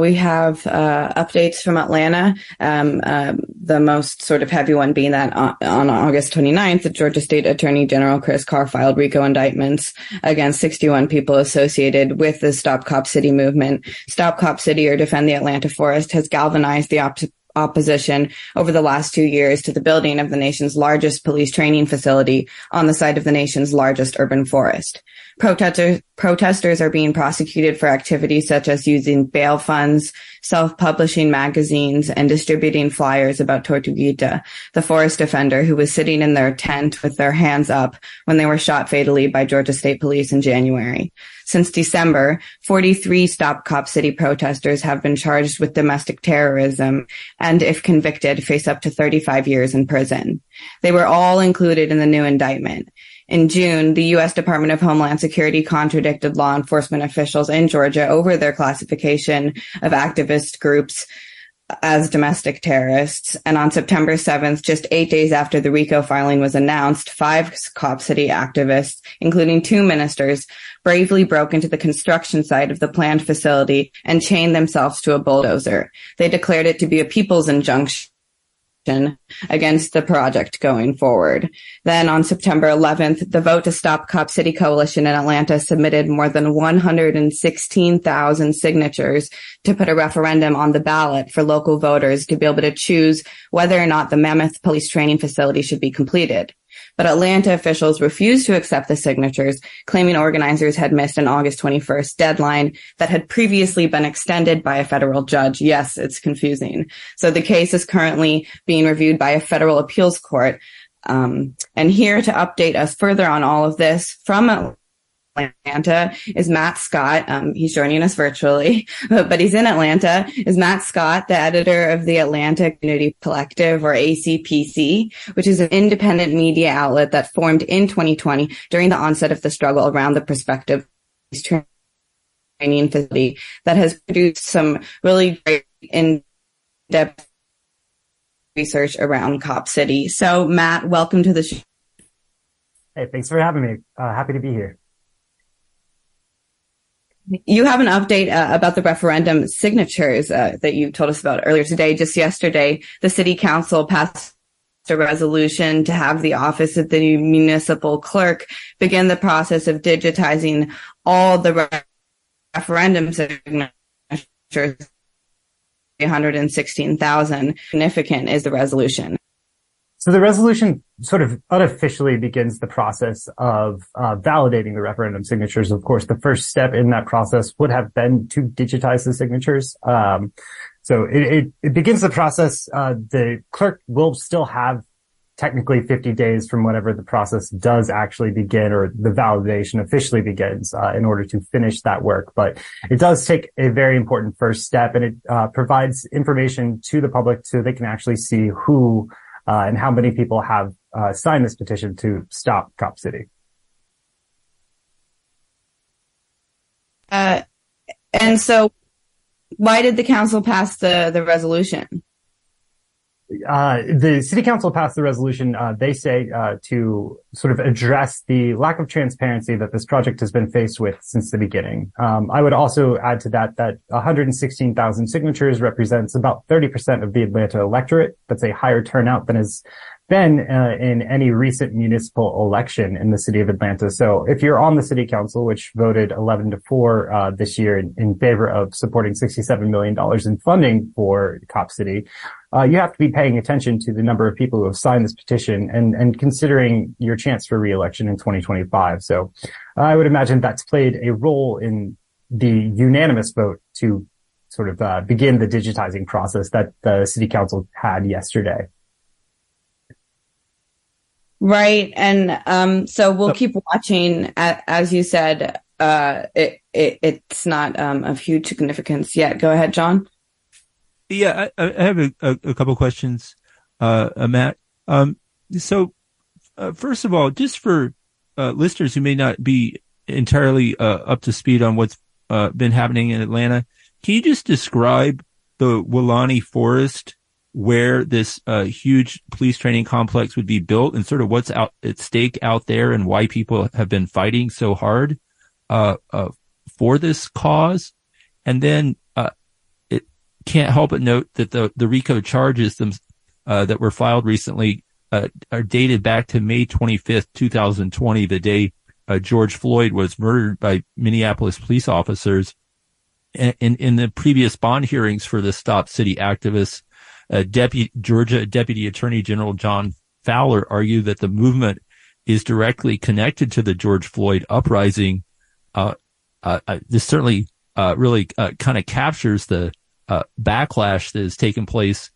We have uh, updates from Atlanta. Um, uh, the most sort of heavy one being that on, on, August 29th, the Georgia State Attorney General Chris Carr filed RICO indictments against 61 people associated with the Stop Cop City movement. Stop Cop City or Defend the Atlanta Forest has galvanized the op- opposition over the last two years to the building of the nation's largest police training facility on the site of the nation's largest urban forest. Protesters, protesters are being prosecuted for activities such as using bail funds, self-publishing magazines, and distributing flyers about Tortuguita, the forest defender who was sitting in their tent with their hands up when they were shot fatally by Georgia State Police in January. Since December, 43 Stop Cop City protesters have been charged with domestic terrorism and, if convicted, face up to 35 years in prison. They were all included in the new indictment. In June, the U.S. Department of Homeland Security contradicted law enforcement officials in Georgia over their classification of activist groups as domestic terrorists. And on September 7th, just eight days after the RICO filing was announced, five Cop City activists, including two ministers, bravely broke into the construction site of the planned facility and chained themselves to a bulldozer. They declared it to be a people's injunction against the project going forward. Then on September 11th, the Vote to Stop Cop City Coalition in Atlanta submitted more than 116,000 signatures to put a referendum on the ballot for local voters to be able to choose whether or not the Mammoth Police Training Facility should be completed. But Atlanta officials refused to accept the signatures, claiming organizers had missed an August 21st deadline that had previously been extended by a federal judge. Yes, it's confusing. So the case is currently being reviewed by a federal appeals court. Um, and here to update us further on all of this from Atlanta is Matt Scott. Um, he's joining us virtually, but he's in Atlanta. Is Matt Scott, the editor of the Atlanta Community Collective or ACPC, which is an independent media outlet that formed in 2020 during the onset of the struggle around the prospective training facility that has produced some really great in-depth research around Cop City. So Matt, welcome to the show. Hey, thanks for having me. Uh, happy to be here. You have an update uh, about the referendum signatures uh, that you told us about earlier today. Just yesterday, the city council passed a resolution to have the office of the municipal clerk begin the process of digitizing all the re- referendum signatures. 116,000 significant is the resolution. So the resolution sort of unofficially begins the process of uh, validating the referendum signatures. Of course, the first step in that process would have been to digitize the signatures. Um, so it, it, it, begins the process. Uh, the clerk will still have technically 50 days from whatever the process does actually begin or the validation officially begins uh, in order to finish that work. But it does take a very important first step and it uh, provides information to the public so they can actually see who uh, and how many people have uh, signed this petition to stop Cop City. Uh, and so, why did the council pass the the resolution? Uh, the city council passed the resolution. Uh, they say uh, to sort of address the lack of transparency that this project has been faced with since the beginning. Um, I would also add to that that 116,000 signatures represents about 30% of the Atlanta electorate. That's a higher turnout than has been uh, in any recent municipal election in the city of Atlanta. So if you're on the city council, which voted 11 to 4 uh, this year in, in, favor of supporting $67 million in funding for Cop City, uh, you have to be paying attention to the number of people who have signed this petition and, and considering your chance for reelection in 2025. So I would imagine that's played a role in the unanimous vote to sort of uh, begin the digitizing process that the city council had yesterday. Right. And um, so we'll keep watching. As you said, uh, it, it, it's not um, of huge significance yet. Go ahead, John. Yeah, I, I have a, a, couple questions, uh, uh, Matt. Um, so, uh, first of all, just for uh, listeners who may not be entirely uh, up to speed on what's been happening in Atlanta, can you just describe the Weelaunee Forest where this uh, huge police training complex would be built and sort of what's out at stake out there and why people have been fighting so hard uh, uh, for this cause. And then uh, can't help but note that the, the RICO charges them, uh, that were filed recently, uh, are dated back to May 25th, 2020, the day, uh, George Floyd was murdered by Minneapolis police officers. And in, the previous bond hearings for the Stop City activists, uh, Deputy Georgia Deputy Attorney General John Fowler argued that the movement is directly connected to the George Floyd uprising. Uh, uh, this certainly really kind of captures the backlash that has taken place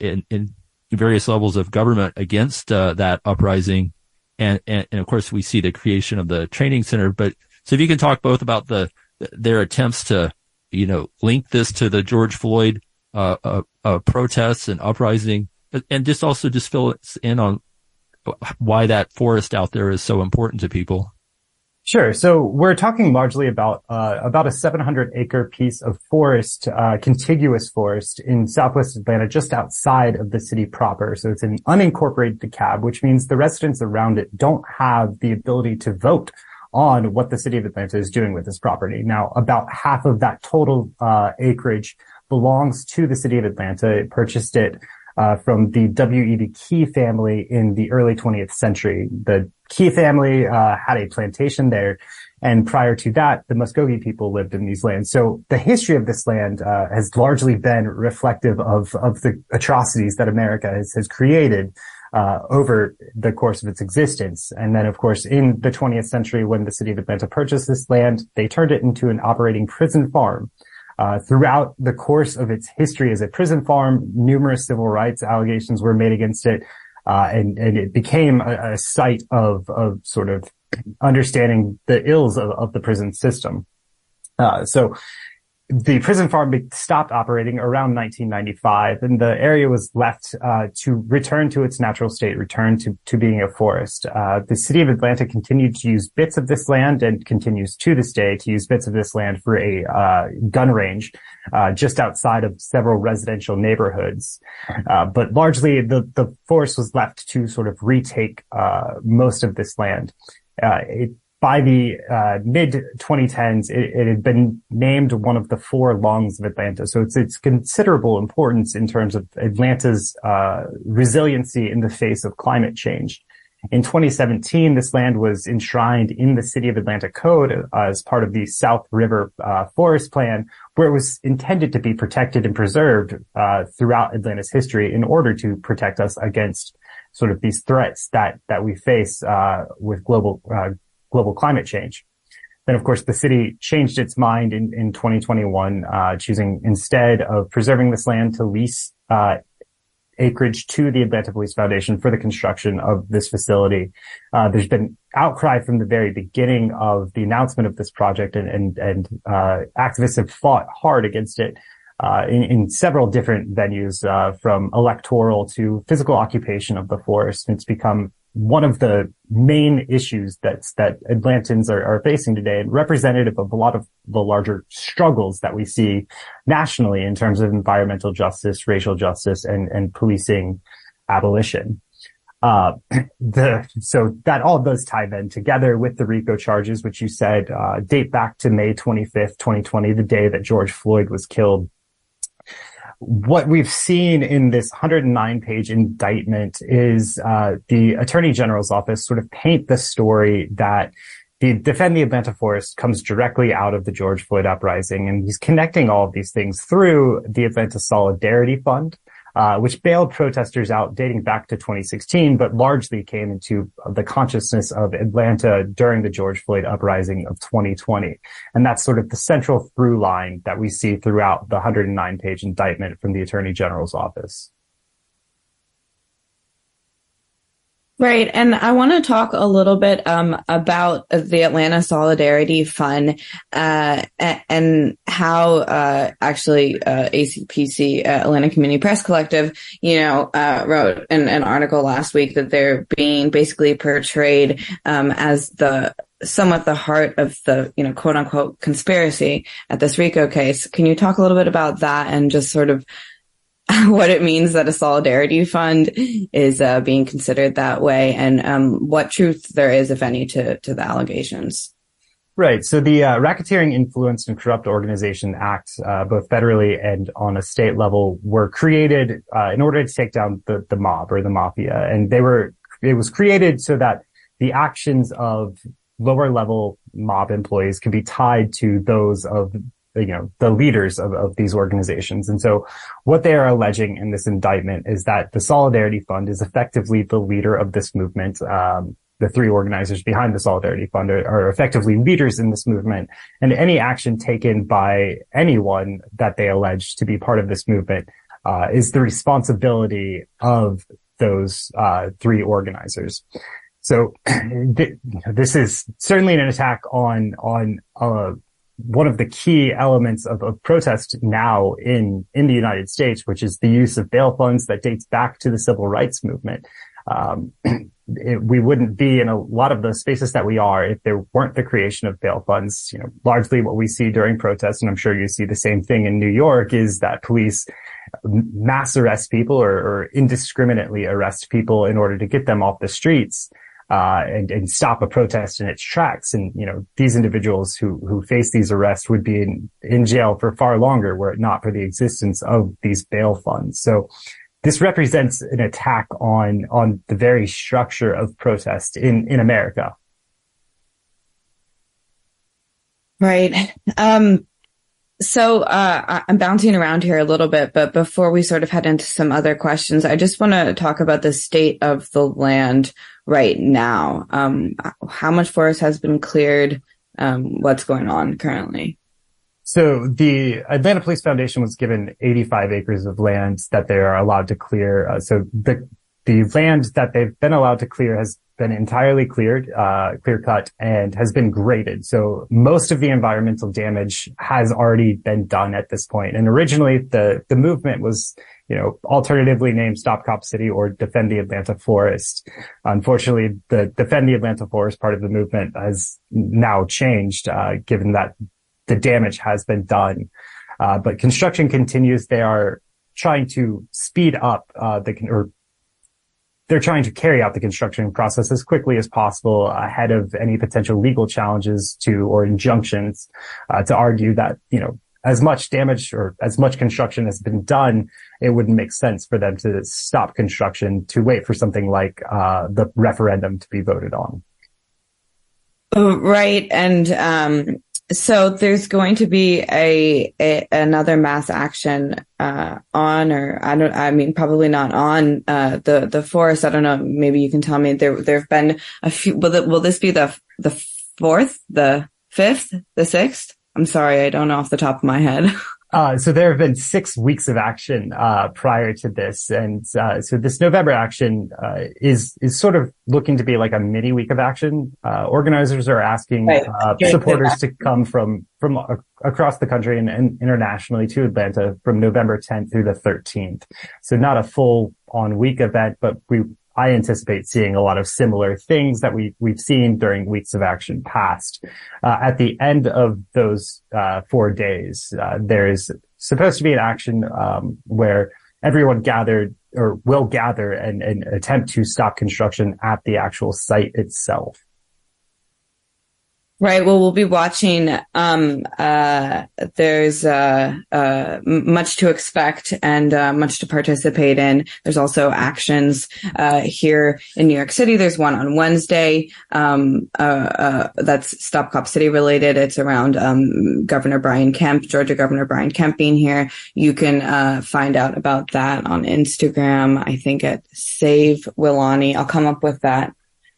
in, in various levels of government against that uprising. And, and, and of course, we see the creation of the training center. But so if you can talk both about the their attempts to, you know, link this to the George Floyd uh, uh, uh, protests and uprising, and just also just fill us in on why that forest out there is so important to people. Sure. So we're talking largely about uh, about a 700 acre piece of forest, uh, contiguous forest in Southwest Atlanta, just outside of the city proper. So it's an unincorporated DeKalb, which means the residents around it don't have the ability to vote on what the city of Atlanta is doing with this property. Now, about half of that total uh, acreage belongs to the city of Atlanta. It purchased it uh, from the W.E.B. Key family in the early 20th century. The Key family uh, had a plantation there, and prior to that, the Muskogee people lived in these lands. So the history of this land uh, has largely been reflective of of the atrocities that America has, has created. Uh, over the course of its existence. And then, of course, in the 20th century, when the city of Atlanta purchased this land, they turned it into an operating prison farm. Uh, throughout the course of its history as a prison farm, numerous civil rights allegations were made against it, uh, and and it became a, a, site of of sort of understanding the ills of, of the prison system. Uh, so the prison farm stopped operating around 1995 and the area was left uh, to return to its natural state, return to, to being a forest. Uh, the city of Atlanta continued to use bits of this land and continues to this day to use bits of this land for a uh, gun range uh, just outside of several residential neighborhoods. Uh, but largely the, the forest was left to sort of retake uh, most of this land. it by the uh, mid 2010s, it, it, had been named one of the four lungs of Atlanta. So it's its considerable importance in terms of Atlanta's uh, resiliency in the face of climate change. In 2017, this land was enshrined in the City of Atlanta Code uh, as part of the South River uh, Forest Plan, where it was intended to be protected and preserved uh, throughout Atlanta's history in order to protect us against sort of these threats that that we face uh, with global uh, global climate change. Then, of course, the city changed its mind in, in 2021, uh, choosing instead of preserving this land to lease uh, acreage to the Atlanta Police Foundation for the construction of this facility. Uh, there's been outcry from the very beginning of the announcement of this project, and and, and uh, activists have fought hard against it. Uh, in, in, several different venues, uh, from electoral to physical occupation of the forest. It's become one of the main issues that's, that Atlantans are, are, facing today and representative of a lot of the larger struggles that we see nationally in terms of environmental justice, racial justice, and, and policing abolition. Uh, the, so that all does tie then together with the RICO charges, which you said, uh, date back to May 25th, 2020, the day that George Floyd was killed what we've seen in this 109 page indictment is uh, the attorney general's office sort of paint the story that the defend the Atlanta forest comes directly out of the George Floyd uprising, and he's connecting all of these things through the Atlanta Solidarity Fund, uh, which bailed protesters out dating back to 2016, but largely came into the consciousness of Atlanta during the George Floyd uprising of 2020. And that's sort of the central through line that we see throughout the 109 page indictment from the Attorney General's office. Right. And I want to talk a little bit um, about the Atlanta Solidarity Fund uh, and how uh, actually uh, ACPC, uh, Atlanta Community Press Collective, you know, uh, wrote an, an, article last week that they're being basically portrayed um, as the somewhat the heart of the, you know, quote unquote conspiracy at this RICO case. Can you talk a little bit about that and just sort of what it means that a solidarity fund is uh, being considered that way and um, what truth there is, if any, to, to the allegations. Right. So the uh, Racketeering Influenced and Corrupt Organization Act, uh, both federally and on a state level, were created uh, in order to take down the, the mob or the mafia. And they were, it was created so that the actions of lower level mob employees could be tied to those of you know the leaders of, of these organizations and so what they are alleging in this indictment is that the solidarity fund is effectively the leader of this movement um, the three organizers behind the Solidarity Fund are, are, effectively leaders in this movement. And any action taken by anyone that they allege to be part of this movement uh, is the responsibility of those uh, three organizers. So th- this is certainly an attack on on uh, one of the key elements of, of protest now in in the United States, which is the use of bail funds that dates back to the civil rights movement. Um, it, we wouldn't be in a lot of the spaces that we are if there weren't the creation of bail funds. You know, largely what we see during protests, and I'm sure you see the same thing in New York, is that police mass arrest people or, or indiscriminately arrest people in order to get them off the streets. Uh, and, and stop a protest in its tracks. And, you know, these individuals who, who face these arrests would be in, in jail for far longer were it not for the existence of these bail funds. So this represents an attack on on the very structure of protest in in America. Right. Um, so uh, I'm bouncing around here a little bit, but before we sort of head into some other questions, I just want to talk about the state of the land right now. Um, how much forest has been cleared? Um, what's going on currently? So the Atlanta Police Foundation was given 85 acres of land that they are allowed to clear. Uh, so the the land that they've been allowed to clear has been entirely cleared, uh, clear cut, and has been graded. So most of the environmental damage has already been done at this point. And originally, the the movement was, you know, alternatively named Stop Cop City or Defend the Atlanta Forest. Unfortunately, the Defend the Atlanta Forest part of the movement has now changed, uh, given that the damage has been done. Uh, but construction continues. They are trying to speed up uh, the or they're trying to carry out the construction process as quickly as possible ahead of any potential legal challenges to or injunctions uh, to argue that you know as much damage or as much construction has been done, it wouldn't make sense for them to stop construction to wait for something like uh, the referendum to be voted on. Oh, right, and um, so there's going to be a, a another mass action uh, on, or I don't, I mean, probably not on uh, the the forest. I don't know. Maybe you can tell me. There there have been a few. Will it, will this be the the fourth, the fifth, the sixth? I'm sorry, I don't know off the top of my head. Uh, so there have been six weeks of action uh, prior to this, and uh, so this November action uh, is is sort of looking to be like a mini week of action. Uh, organizers are asking right. Uh, supporters to come from from across the country and, and, internationally to Atlanta from November 10th through the 13th. So not a full on week event, but we I anticipate seeing a lot of similar things that we, we've seen during weeks of action past. Uh, at the end of those uh, four days, uh, there's supposed to be an action um, where everyone gathered or will gather and, and attempt to stop construction at the actual site itself. Right. Well, we'll be watching. Um, uh, there's uh, uh, much to expect and uh, much to participate in. There's also actions uh, here in New York City. There's one on Wednesday um, uh, that's Stop Cop City related. It's around um, Governor Brian Kemp, Georgia Governor Brian Kemp being here. You can find out about that on Instagram. I think at Save Weelaunee. I'll come up with that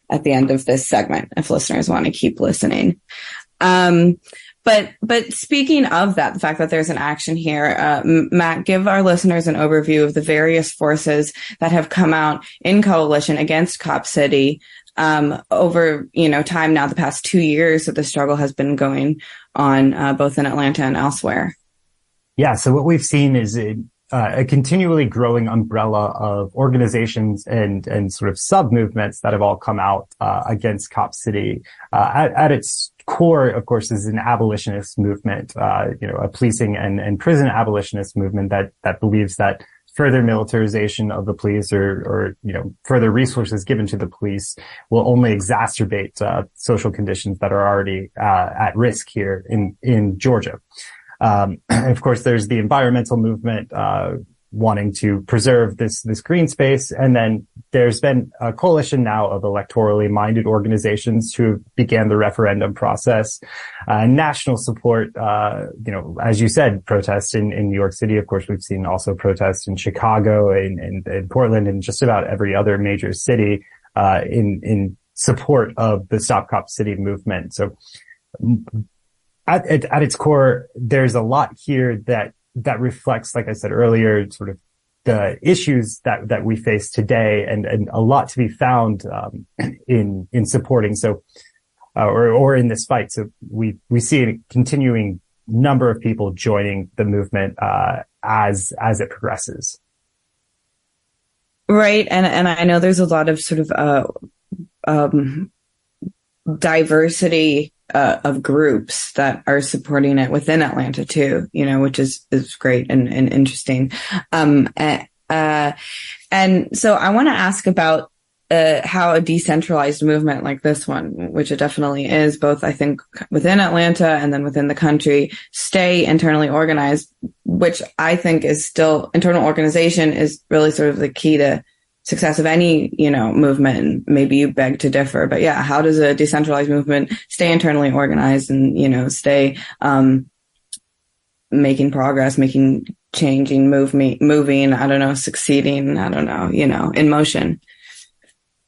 at the end of this segment if listeners want to keep listening. Um, but but speaking of that, the fact that there's an action here, uh, Matt, give our listeners an overview of the various forces that have come out in coalition against Cop City um, over you know time now. The past two years that the struggle has been going on, uh, both in Atlanta and elsewhere. Yeah. So what we've seen is uh, a continually growing umbrella of organizations and and sort of sub movements that have all come out uh, against Cop City. Uh, at, at, its core, of course, is an abolitionist movement. Uh, you know, a policing and and prison abolitionist movement that that believes that further militarization of the police or, or, you know, further resources given to the police will only exacerbate uh, social conditions that are already uh, at risk here in, in Georgia. Um, of course, there's the environmental movement, uh, wanting to preserve this this green space. And then there's been a coalition now of electorally minded organizations who began the referendum process. Uh, national support, uh, you know, as you said, protests in, in New York City. Of course, we've seen also protests in Chicago and in, in, in, Portland and just about every other major city uh, in in support of the Stop Cop City movement. So. At, at, at its core, there's a lot here that that reflects, like I said earlier, sort of the issues that that we face today, and and a lot to be found um, in in supporting so uh, or or in this fight. So we we see a continuing number of people joining the movement uh, as as it progresses. Right, and and I know there's a lot of sort of uh, um, diversity uh, of groups that are supporting it within Atlanta too, you know, which is, is great and, and interesting. Um, uh, and so I want to ask about uh, how a decentralized movement like this one, which it definitely is, both I think within Atlanta and then within the country, stay internally organized, which I think is still internal organization is really sort of the key to success of any, you know, movement. Maybe you beg to differ, but yeah, how does a decentralized movement stay internally organized and, you know, stay, um, making progress, making changing, moving, moving, I don't know, succeeding, I don't know, you know, in motion.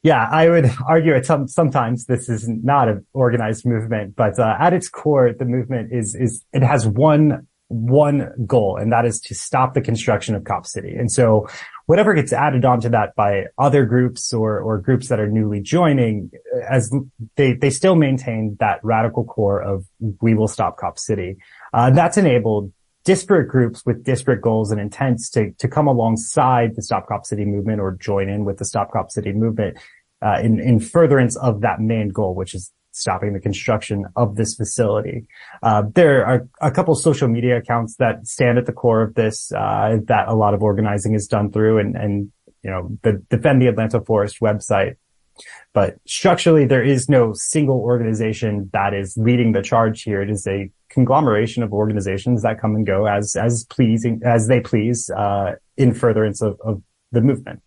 Yeah, I would argue at some, sometimes this is not an organized movement, but uh, at its core, the movement is is it has one one goal, and that is to stop the construction of Cop City. And so whatever gets added onto that by other groups or, or groups that are newly joining, as they, they still maintain that radical core of we will stop Cop City. Uh, that's enabled disparate groups with disparate goals and intents to, to come alongside the Stop Cop City movement or join in with the Stop Cop City movement, uh, in, in furtherance of that main goal, which is stopping the construction of this facility. Uh, there are a couple social media accounts that stand at the core of this uh, that a lot of organizing is done through, and and you know the Defend the Atlanta Forest website. But structurally, there is no single organization that is leading the charge here. It is a conglomeration of organizations that come and go as as pleasing as they please uh, in furtherance of, of the movement.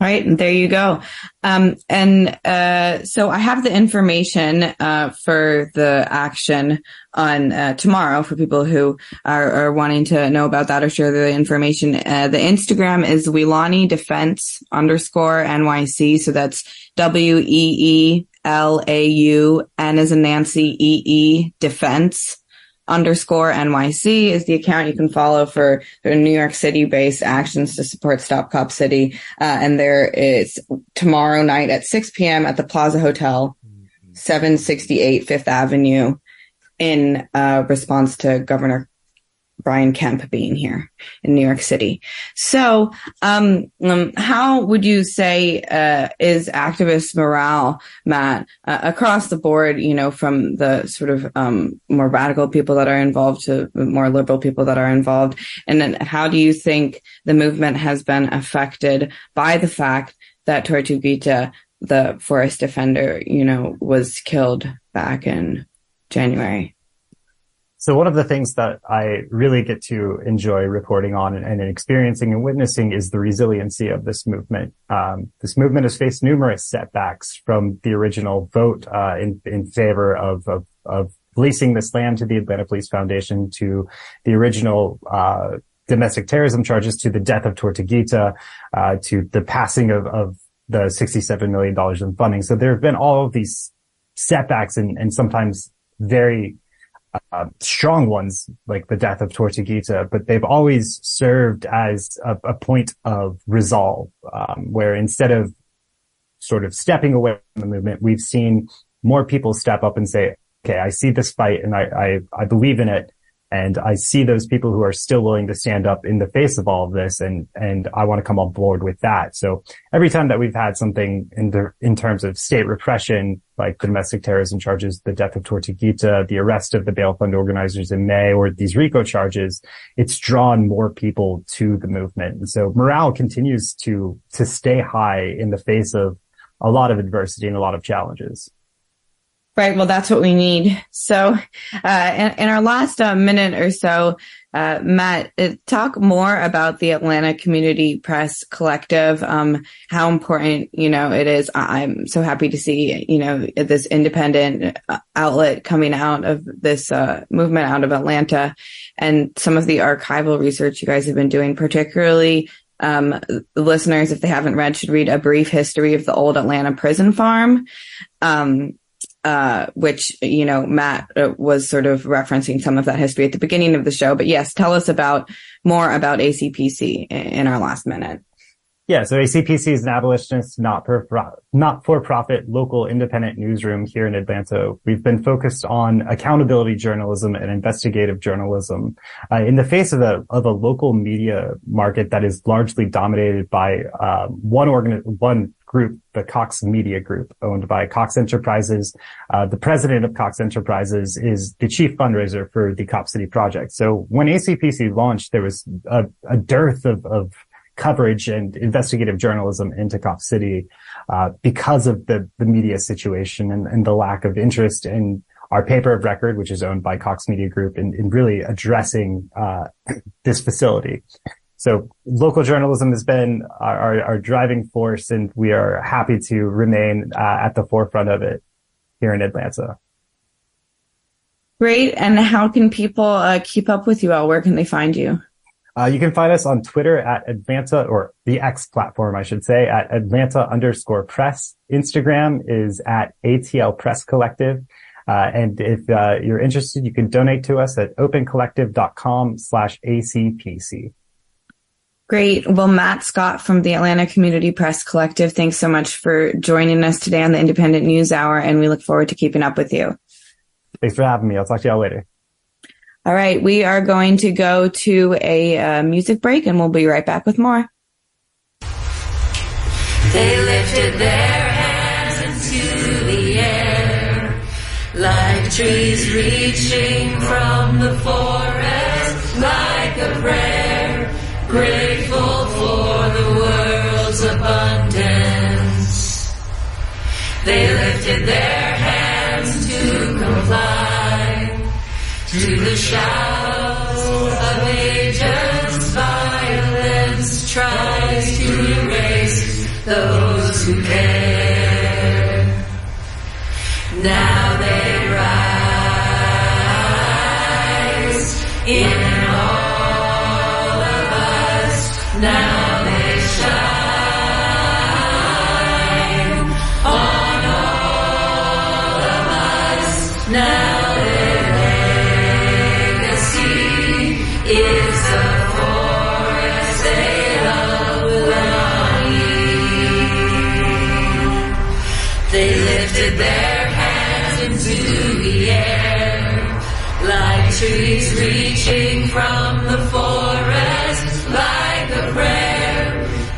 Right. And there you go. Um, and, uh, so I have the information, uh, for the action on, uh, tomorrow for people who are, are, wanting to know about that or share the information. Uh, the Instagram is Weelaunee Defense underscore NYC. So that's W E E L A U N as in Nancy E E Defense underscore NYC is the account you can follow for New York City based actions to support Stop Cop City. Uh, and there is tomorrow night at 6 p.m. at the Plaza Hotel, 768 Fifth Avenue in uh, response to Governor Brian Kemp being here in New York City. So, um, um, how would you say uh, is activist morale, Matt, uh, across the board? You know, from the sort of um, more radical people that are involved to more liberal people that are involved, and then how do you think the movement has been affected by the fact that Tortuguita, the forest defender, you know, was killed back in January? So one of the things that I really get to enjoy reporting on and, and experiencing and witnessing is the resiliency of this movement. Um, this movement has faced numerous setbacks from the original vote uh, in in favor of, of, of leasing this land to the Atlanta Police Foundation to the original uh, domestic terrorism charges to the death of Tortuguita uh, to the passing of, of the $67 million in funding. So there have been all of these setbacks and, and sometimes very uh, strong ones like the death of Tortuguita, but they've always served as a, a point of resolve, um, where instead of sort of stepping away from the movement, we've seen more people step up and say, okay, I see this fight and I, I, I believe in it. And I see those people who are still willing to stand up in the face of all of this. And, and I want to come on board with that. So every time that we've had something in the, in terms of state repression, like the domestic terrorism charges, the death of Tortuguita, the arrest of the bail fund organizers in May, or these RICO charges, it's drawn more people to the movement. And so morale continues to, to stay high in the face of a lot of adversity and a lot of challenges. Right. Well, that's what we need. So, uh, in, in, our last uh, minute or so, uh, Matt, uh, talk more about the Atlanta Community Press Collective, um, how important, you know, it is. I'm so happy to see, you know, this independent uh, outlet coming out of this, uh, movement out of Atlanta and some of the archival research you guys have been doing, particularly um, listeners, if they haven't read, should read a brief history of the old Atlanta prison farm. Um, uh, which, you know, Matt uh, was sort of referencing some of that history at the beginning of the show. But yes, tell us about more about ACPC in our last minute. Yeah, so ACPC is an abolitionist, not for not for profit local independent newsroom here in Atlanta. We've been focused on accountability journalism and investigative journalism uh, in the face of a of a local media market that is largely dominated by uh, one organ one group, the Cox Media Group, owned by Cox Enterprises. Uh, the president of Cox Enterprises is the chief fundraiser for the Cop City Project. So when ACPC launched, there was a, a dearth of, of coverage and investigative journalism into Cop City uh, because of the, the media situation and, and, the lack of interest in our paper of record, which is owned by Cox Media Group, in, in really addressing uh, this facility. So local journalism has been our, our, our, driving force, and we are happy to remain uh, at the forefront of it here in Atlanta. Great. And how can people uh, keep up with you all? Where can they find you? Uh, you can find us on Twitter at Atlanta or the X platform, I should say, at Atlanta underscore press. Instagram is at ATL Press Collective. Uh, and if uh, you're interested, you can donate to us at opencollective.com slash ACPC. Great. Well, Matt Scott from the Atlanta Community Press Collective, thanks so much for joining us today on the Independent News Hour, and we look forward to keeping up with you. Thanks for having me. I'll talk to y'all later. All right, we are going to go to a uh, music break and we'll be right back with more. They lifted their hands into the air like trees reaching from the forest, like a prayer, grateful for the world's abundance. They lifted their to the shouts of ages, violence tries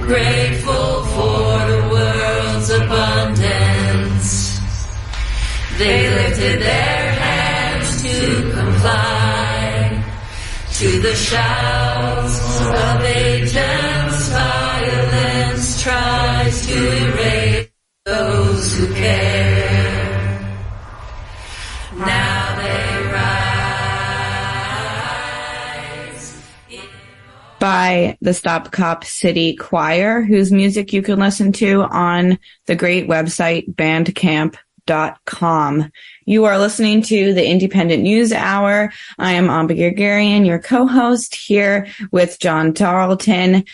grateful for the world's abundance. They lifted their hands to comply to the shouts of agents. Violence tries to erase those who care. By the Stop Cop City Choir, whose music you can listen to on the great website bandcamp.com. You are listening to the Independent News Hour. I am Amba Guerguerian, your co-host here with John Tarleton.